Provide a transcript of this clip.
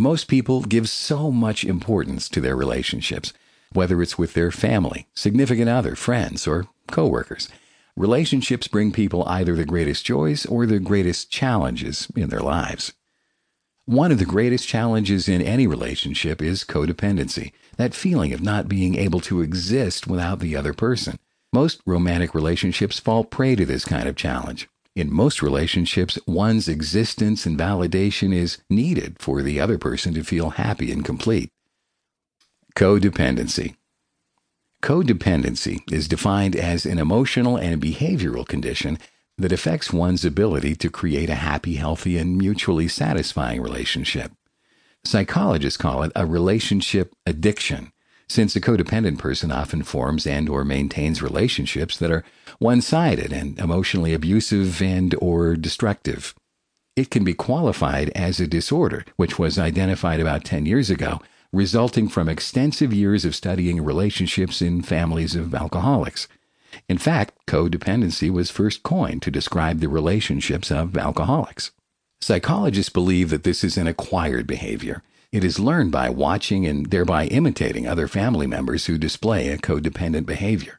Most people give so much importance to their relationships, whether it's with their family, significant other, friends, or coworkers. Relationships bring people either the greatest joys or the greatest challenges in their lives. One of the greatest challenges in any relationship is codependency, that feeling of not being able to exist without the other person. Most romantic relationships fall prey to this kind of challenge. In most relationships, one's existence and validation is needed for the other person to feel happy and complete. Codependency. Codependency is defined as an emotional and behavioral condition that affects one's ability to create a happy, healthy, and mutually satisfying relationship. Psychologists call it a relationship addiction since a codependent person often forms and or maintains relationships that are one-sided and emotionally abusive and or destructive. It can be qualified as a disorder, which was identified about 10 years ago, resulting from extensive years of studying relationships in families of alcoholics. In fact, codependency was first coined to describe the relationships of alcoholics. Psychologists believe that this is an acquired behavior it is learned by watching and thereby imitating other family members who display a codependent behavior.